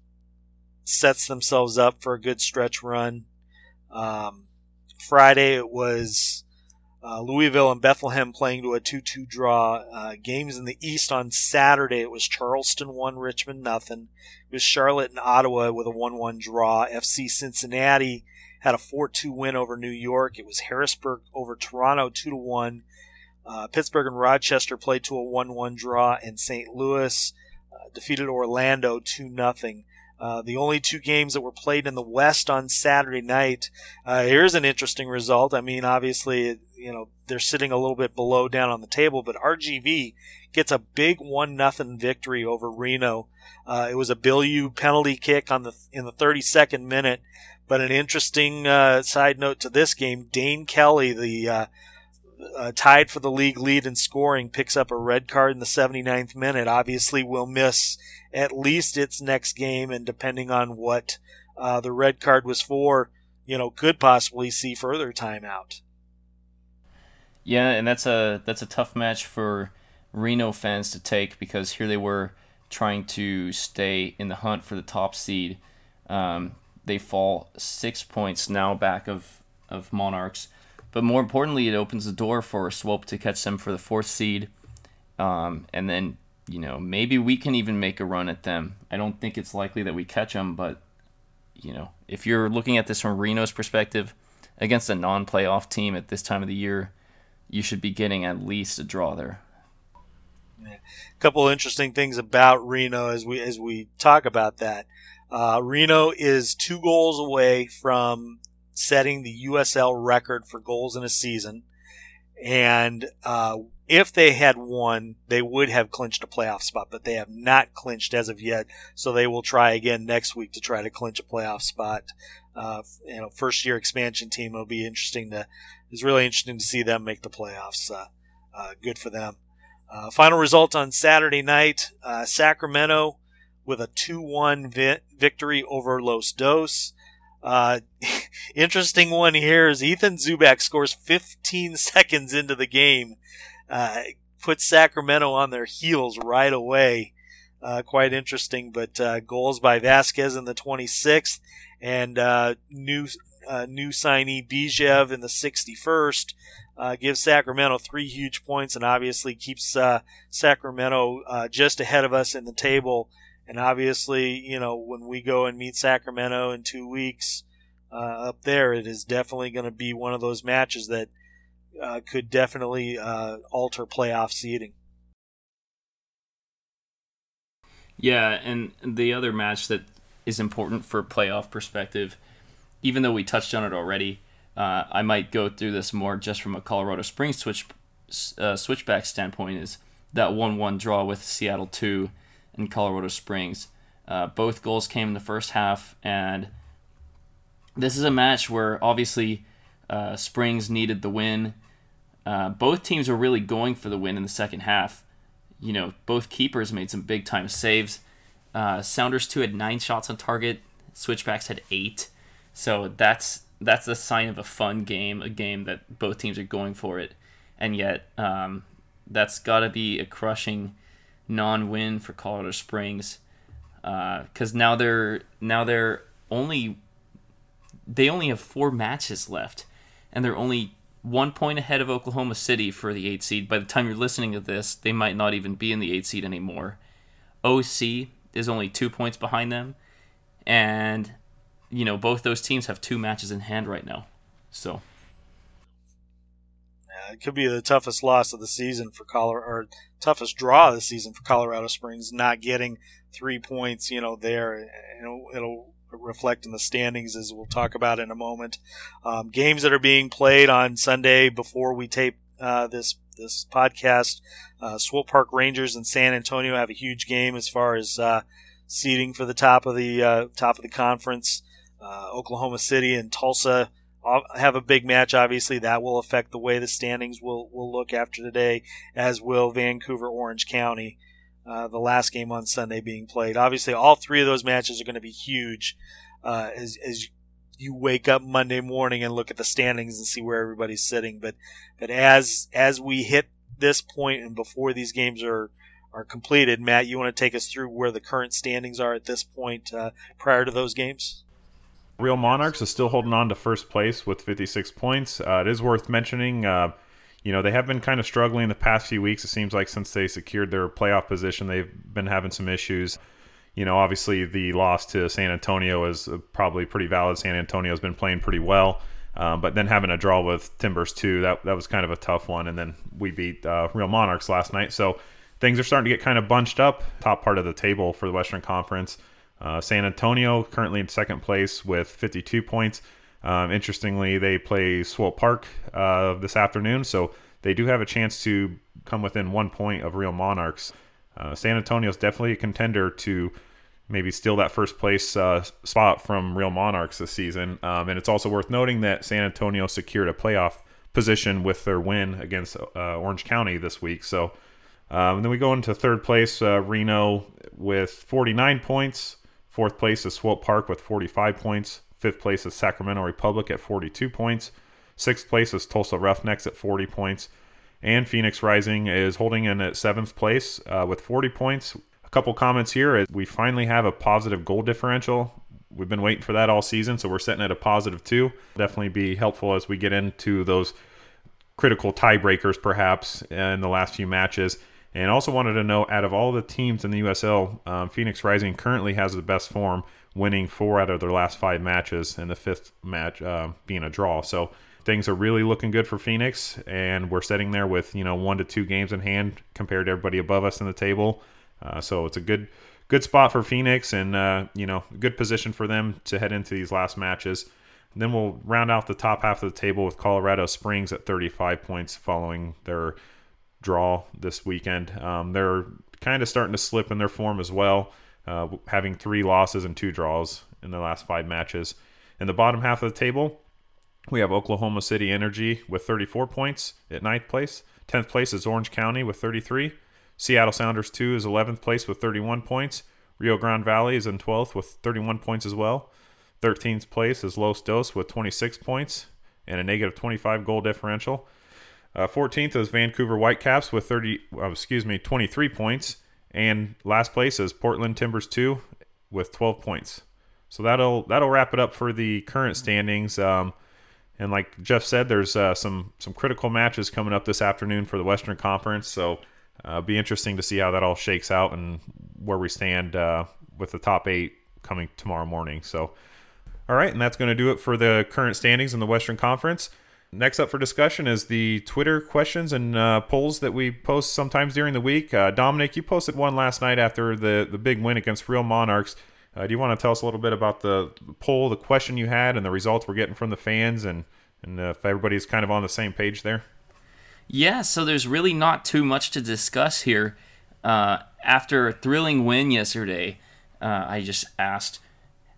sets themselves up for a good stretch run. Um, Friday it was uh, Louisville and Bethlehem playing to a 2-2 draw. Uh, games in the East on Saturday it was Charleston one, Richmond nothing. It was Charlotte and Ottawa with a 1-1 draw. FC Cincinnati had a 4-2 win over New York. It was Harrisburg over Toronto 2-1. Uh, Pittsburgh and Rochester played to a 1-1 draw, and St. Louis uh, defeated Orlando 2 0 uh, the only two games that were played in the West on Saturday night. Uh, here's an interesting result. I mean, obviously, you know they're sitting a little bit below down on the table, but RGV gets a big one nothing victory over Reno. Uh, it was a Bilyeu penalty kick on the in the 32nd minute. But an interesting uh, side note to this game: Dane Kelly, the uh, tied for the league lead in scoring, picks up a red card in the 79th minute. Obviously, will miss at least its next game, and depending on what uh, the red card was for, you know, could possibly see further timeout. Yeah, and that's a that's a tough match for Reno fans to take because here they were trying to stay in the hunt for the top seed. Um, they fall six points now back of of Monarchs, but more importantly, it opens the door for a Swope to catch them for the fourth seed, um, and then you know, maybe we can even make a run at them. I don't think it's likely that we catch them, but you know, if you're looking at this from Reno's perspective, against a non-playoff team at this time of the year, you should be getting at least a draw there. A couple interesting things about Reno as we as we talk about that. Uh, Reno is two goals away from setting the USL record for goals in a season, and uh, if they had won, they would have clinched a playoff spot, but they have not clinched as of yet. So they will try again next week to try to clinch a playoff spot. Uh, you know, first year expansion team. It'll be interesting to. It's really interesting to see them make the playoffs. Uh, uh, good for them. Uh, final result on Saturday night: uh, Sacramento with a two-one vi- victory over Los Dos. Uh, *laughs* interesting one here is Ethan Zubak scores 15 seconds into the game uh, put Sacramento on their heels right away. Uh, quite interesting, but uh, goals by Vasquez in the 26th and uh, new uh, new signee Bijev in the 61st uh, gives Sacramento three huge points and obviously keeps Sacramento just ahead of us in the table. And obviously, you know, when we go and meet Sacramento in two weeks up there, it is definitely going to be one of those matches that uh, could definitely uh, alter playoff seeding. Yeah, and the other match that is important for playoff perspective, even though we touched on it already, uh, I might go through this more just from a Colorado Springs switch uh, switchback standpoint. Is that one-one draw with Seattle two and Colorado Springs? Uh, both goals came in the first half, and this is a match where obviously uh, Springs needed the win. Uh, both teams were really going for the win in the second half. You know, both keepers made some big time saves. Uh, Sounders two had nine shots on target. Switchbacks had eight. So that's that's a sign of a fun game, a game that both teams are going for it, and yet um, that's got to be a crushing non-win for Colorado Springs because uh, now they're now they're only they only have four matches left, and they're only one point ahead of Oklahoma City for the eight seed. By the time you're listening to this, they might not even be in the eight seed anymore. OC is only two points behind them, and you know both those teams have two matches in hand right now. So it could be the toughest loss of the season for Colorado, or toughest draw of the season for Colorado Springs, not getting three points. You know there, it'll, it'll reflect in the standings as we'll talk about in a moment. Um, games that are being played on Sunday before we tape uh, this this podcast. Uh, Park Rangers and San Antonio have a huge game as far as uh, for the top of the uh, top of the conference. Uh, Oklahoma City and Tulsa have a big match. Obviously, that will affect the way the standings will will look after today, as will Vancouver Orange County. Uh, the last game on Sunday being played. Obviously, all three of those matches are going to be huge uh, as, as you wake up Monday morning and look at the standings and see where everybody's sitting. But but as as we hit this point and before these games are are completed, Matt, you want to take us through where the current standings are at this point uh, prior to those games? Real Monarchs is still holding on to first place with 56 points. Uh, it is worth mentioning uh, you know, they have been kind of struggling the past few weeks. It seems like since they secured their playoff position, they've been having some issues. You know, obviously the loss to San Antonio is probably pretty valid. San Antonio's been playing pretty well. Um, but then having a draw with Timbers too, that that was kind of a tough one. And then we beat uh, Real Monarchs last night, so things are starting to get kind of bunched up. Top part of the table for the Western Conference. Uh, San Antonio currently in second place with 52 points. Um, interestingly, they play Swope Park uh, this afternoon, so they do have a chance to come within one point of Real Monarchs. Uh, San Antonio is definitely a contender to maybe steal that first place uh, spot from Real Monarchs this season. Um, and it's also worth noting that San Antonio secured a playoff position with their win against uh, Orange County this week. So um, then we go into third place, uh, Reno with 49 points. Fourth place is Swope Park with 45 points. Fifth place is Sacramento Republic at 42 points. Sixth place is Tulsa Roughnecks at 40 points. And Phoenix Rising is holding in at seventh place uh, with 40 points. A couple comments here. We finally have a positive goal differential. We've been waiting for that all season, so we're sitting at a positive two. Definitely be helpful as we get into those critical tiebreakers, perhaps, in the last few matches. And also wanted to know, out of all the teams in the USL, um, Phoenix Rising currently has the best form winning four out of their last five matches, and the fifth match uh, being a draw. So things are really looking good for Phoenix, and we're sitting there with you know one to two games in hand compared to everybody above us in the table. Uh, so it's a good good spot for Phoenix, and uh, you know good position for them to head into these last matches. Then we'll round out the top half of the table with Colorado Springs at 35 points following their draw this weekend. Um, they're kind of starting to slip in their form as well uh, having three losses and two draws in the last five matches. In the bottom half of the table, we have Oklahoma City Energy with 34 points at ninth place. 10th place is Orange County with 33. Seattle Sounders 2 is 11th place with 31 points. Rio Grande Valley is in 12th with 31 points as well. 13th place is Los Dos with 26 points and a negative 25 goal differential. Uh, 14th is Vancouver Whitecaps with 30, uh, excuse me, 23 points. And last place is Portland Timbers 2 with 12 points. So that'll that'll wrap it up for the current standings. Um, and like Jeff said, there's uh, some some critical matches coming up this afternoon for the Western Conference. So uh, be interesting to see how that all shakes out and where we stand uh, with the top eight coming tomorrow morning. So all right, and that's going to do it for the current standings in the Western Conference. Next up for discussion is the Twitter questions and uh, polls that we post sometimes during the week. Uh, Dominic, you posted one last night after the, the big win against Real Monarchs. Uh, do you want to tell us a little bit about the poll, the question you had, and the results we're getting from the fans, and, and if everybody's kind of on the same page there? Yeah, so there's really not too much to discuss here. Uh, after a thrilling win yesterday, uh, I just asked,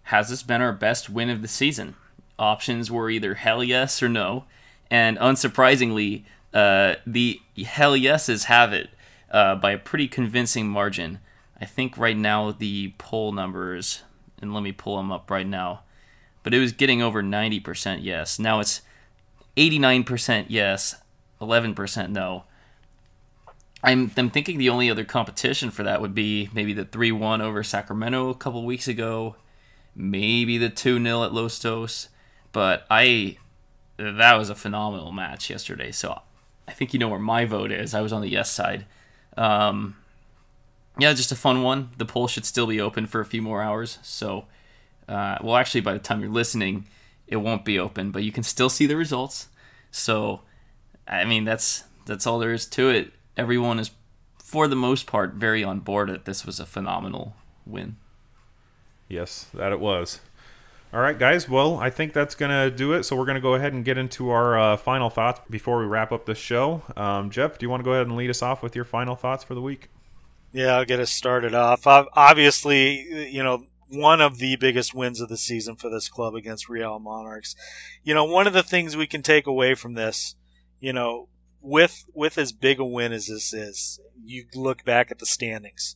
has this been our best win of the season? Options were either hell yes or no and unsurprisingly, uh, the hell yeses have it uh, by a pretty convincing margin. I think right now the poll numbers, and let me pull them up right now, but it was getting over 90% yes. Now it's 89% yes, 11% no. I'm, I'm thinking the only other competition for that would be maybe the 3 1 over Sacramento a couple weeks ago, maybe the 2 0 at Los Dos. But I that was a phenomenal match yesterday. So I think you know where my vote is. I was on the yes side. Um, yeah, just a fun one. The poll should still be open for a few more hours. So, uh, well, actually, by the time you're listening, it won't be open, but you can still see the results. So, I mean, that's that's all there is to it. Everyone is, for the most part, very on board that this was a phenomenal win. Yes, that it was. All right, guys. Well, I think that's going to do it. So we're going to go ahead and get into our uh, final thoughts before we wrap up the show. Um, Jeff, do you want to go ahead and lead us off with your final thoughts for the week? Yeah, I'll get us started off. Obviously, you know, one of the biggest wins of the season for this club against Real Monarchs. You know, one of the things we can take away from this, you know, with with as big a win as this is, you look back at the standings.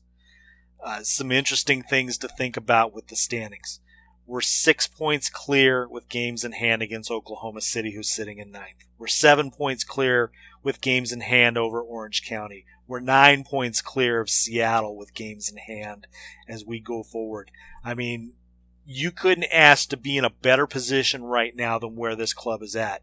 Uh, some interesting things to think about with the standings. We're six points clear with games in hand against Oklahoma City, who's sitting in ninth. We're seven points clear with games in hand over Orange County. We're nine points clear of Seattle with games in hand as we go forward. I mean, you couldn't ask to be in a better position right now than where this club is at.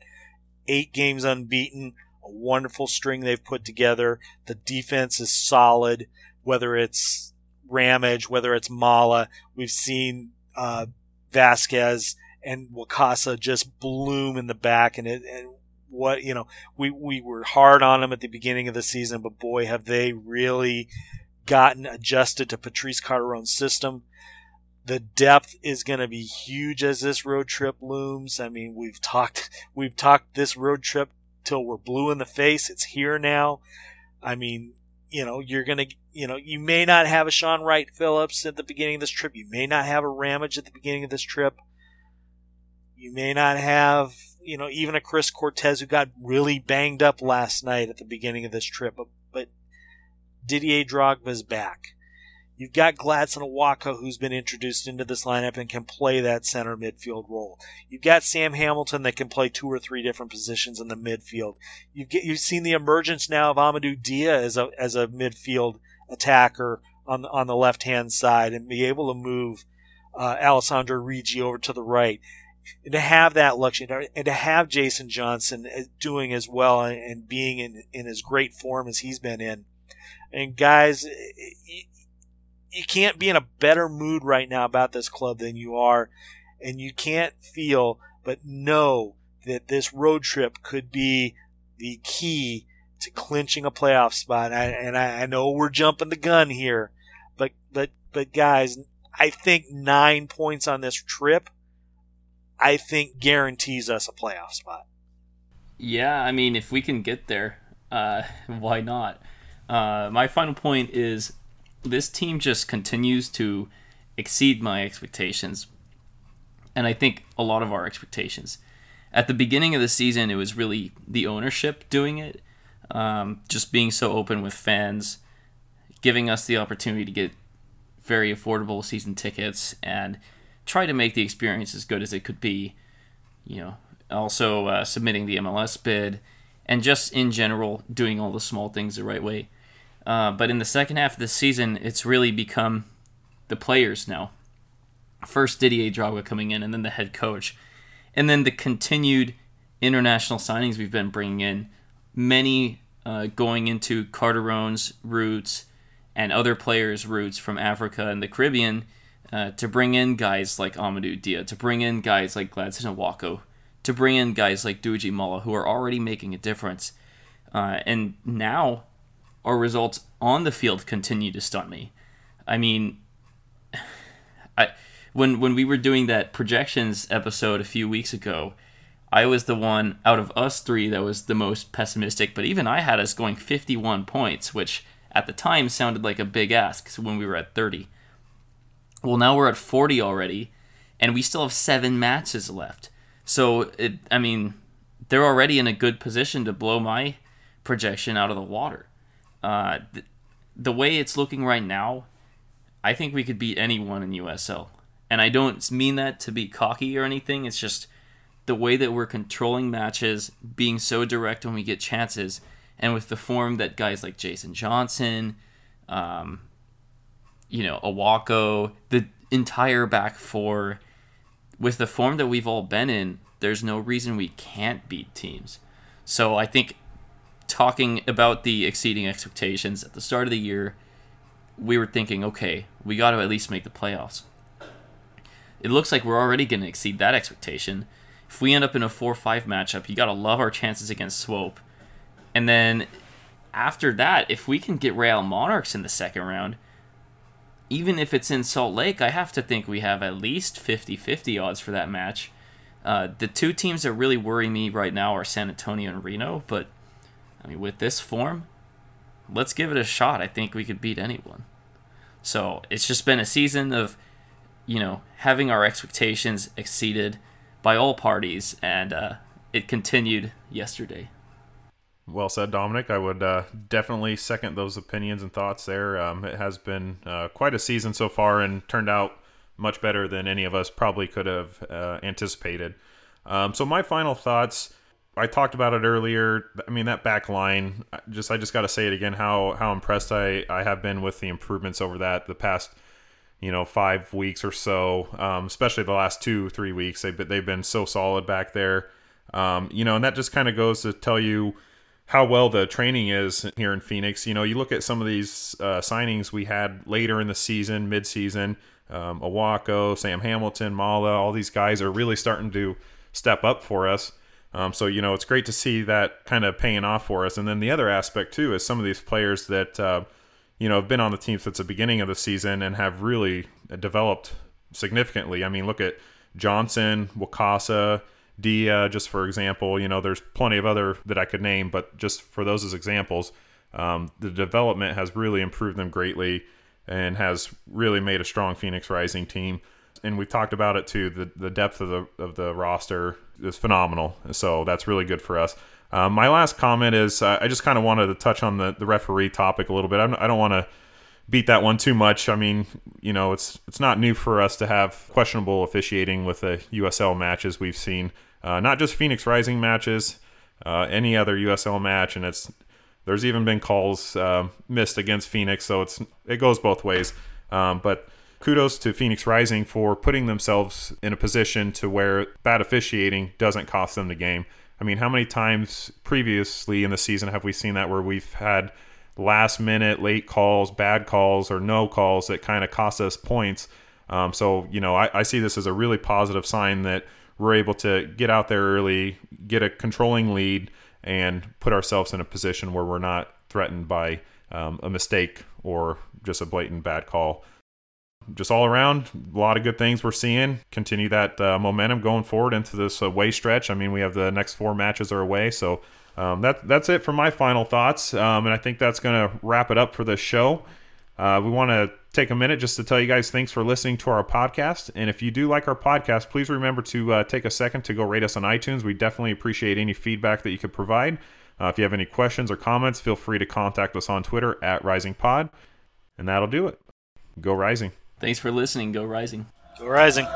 Eight games unbeaten, a wonderful string they've put together. The defense is solid, whether it's Ramage, whether it's Mala. We've seen uh, Vasquez and Wakasa just bloom in the back and it, and what you know we we were hard on them at the beginning of the season but boy have they really gotten adjusted to Patrice Carteron's system. The depth is going to be huge as this road trip looms. I mean we've talked we've talked this road trip till we're blue in the face. It's here now. I mean you know, you're going to, you know, you may not have a Shaun Wright Phillips at the beginning of this trip. You may not have a Ramage at the beginning of this trip. You may not have, you know, even a Chris Cortez who got really banged up last night at the beginning of this trip. But, but Didier Drogba's back. You've got Gladson Awako, who's been introduced into this lineup and can play that center midfield role. You've got Sam Hamilton that can play two or three different positions in the midfield. You've get, you've seen the emergence now of Amadou Dia as a as a midfield attacker on on the left hand side and be able to move uh, Alessandro Riggi over to the right. And to have that luxury and to have Jason Johnson uh, doing as well and being in, in as great form as he's been in. And guys, you can't be in a better mood right now about this club than you are, and you can't feel but know that this road trip could be the key to clinching a playoff spot. And I, I know we're jumping the gun here, but but but guys, I think nine points on this trip, I think guarantees us a playoff spot. Yeah, I mean, if we can get there, uh, *laughs* why not? Uh, my final point is this team just continues to exceed my expectations. And I think a lot of our expectations. At the beginning of the season, it was really the ownership doing it, um, just being so open with fans, giving us the opportunity to get very affordable season tickets and try to make the experience as good as it could be. You know, also uh, submitting the MLS bid, and just in general doing all the small things the right way. Uh, but in the second half of the season, it's really become the players now. First Didier Drogba coming in, and then the head coach, and then the continued international signings we've been bringing in. Many uh, going into Carteron's roots and other players' roots from Africa and the Caribbean uh, to bring in guys like Amadou Dia, to bring in guys like Gladson Awako, to bring in guys like Duji Mulla who are already making a difference. Uh, and now our results on the field continue to stunt me. I mean, *sighs* I when when we were doing that projections episode a few weeks ago, I was the one out of us three that was the most pessimistic. But even I had us going 51 points, which at the time sounded like a big ask when we were at 30. Well, now we're at 40 already, and we still have seven matches left. So it, I mean, they're already in a good position to blow my projection out of the water. Uh, the, way it's looking right now, I think we could beat anyone in USL. And I don't mean that to be cocky or anything. It's just the way that we're controlling matches, being so direct when we get chances, and with the form that guys like Jason Johnson, um, you know, Awako, the entire back four, with the form that we've all been in, there's no reason we can't beat teams. So I think talking about the exceeding expectations at the start of the year, we were thinking, okay, we got to at least make the playoffs. It looks like we're already going to exceed that expectation. If we end up in a 4 5 matchup, you got to love our chances against Swope. And then after that, if we can get Real Monarchs in the second round, even if it's in Salt Lake, I have to think we have at least 50 50 odds for that match. Uh, the two teams that really worry me right now are San Antonio and Reno, but I mean, with this form, let's give it a shot. I think we could beat anyone. So it's just been a season of, you know, having our expectations exceeded by all parties, and uh, it continued yesterday. Well said, Dominic. I would uh, definitely second those opinions and thoughts there. Um, it has been uh, quite a season so far and turned out much better than any of us probably could have uh, anticipated. Um, so, my final thoughts I talked about it earlier. I mean that back line. Just I just got to say it again. How how impressed I I have been with the improvements over that the past you know five weeks or so. Um, especially the last two three weeks. They've been, they've been so solid back there. Um, you know, and that just kind of goes to tell you how well the training is here in Phoenix. You know, you look at some of these uh, signings we had later in the season, mid season. Um, Awako, Sam Hamilton, Mala, all these guys are really starting to step up for us. Um, so you know it's great to see that kind of paying off for us. And then the other aspect too is some of these players that uh, you know have been on the team since the beginning of the season and have really developed significantly. I mean, look at Johnson, Wakasa, Dia, just for example. You know, there's plenty of other that I could name, but just for those as examples, um, the development has really improved them greatly and has really made a strong Phoenix Rising team and we've talked about it too. The the depth of the of the roster is phenomenal. So that's really good for us. Um, my last comment is uh, I just kind of wanted to touch on the, the referee topic a little bit. I don't, I don't want to beat that one too much. I mean, you know, it's it's not new for us to have questionable officiating with the USL matches we've seen, uh, not just Phoenix Rising matches, uh, any other USL match, and it's there's even been calls uh, missed against Phoenix, so it's it goes both ways. Um, but kudos to Phoenix Rising for putting themselves in a position to where bad officiating doesn't cost them the game. I mean, how many times previously in the season have we seen that where we've had last minute late calls, bad calls, or no calls that kind of cost us points? Um, so, you know, I, I see this as a really positive sign that we're able to get out there early, get a controlling lead, and put ourselves in a position where we're not threatened by um, a mistake or just a blatant bad call just all around, a lot of good things we're seeing. Continue that uh, momentum going forward into this away stretch. I mean, we have the next four matches are away, so um, that that's it for my final thoughts. Um, and I think that's going to wrap it up for this show. Uh, we want to take a minute just to tell you guys thanks for listening to our podcast. And if you do like our podcast, please remember to uh, take a second to go rate us on iTunes. We definitely appreciate any feedback that you could provide. Uh, if you have any questions or comments, feel free to contact us on Twitter at RisingPod. And that'll do it. Go Rising. Thanks for listening. Go Rising. Go Rising.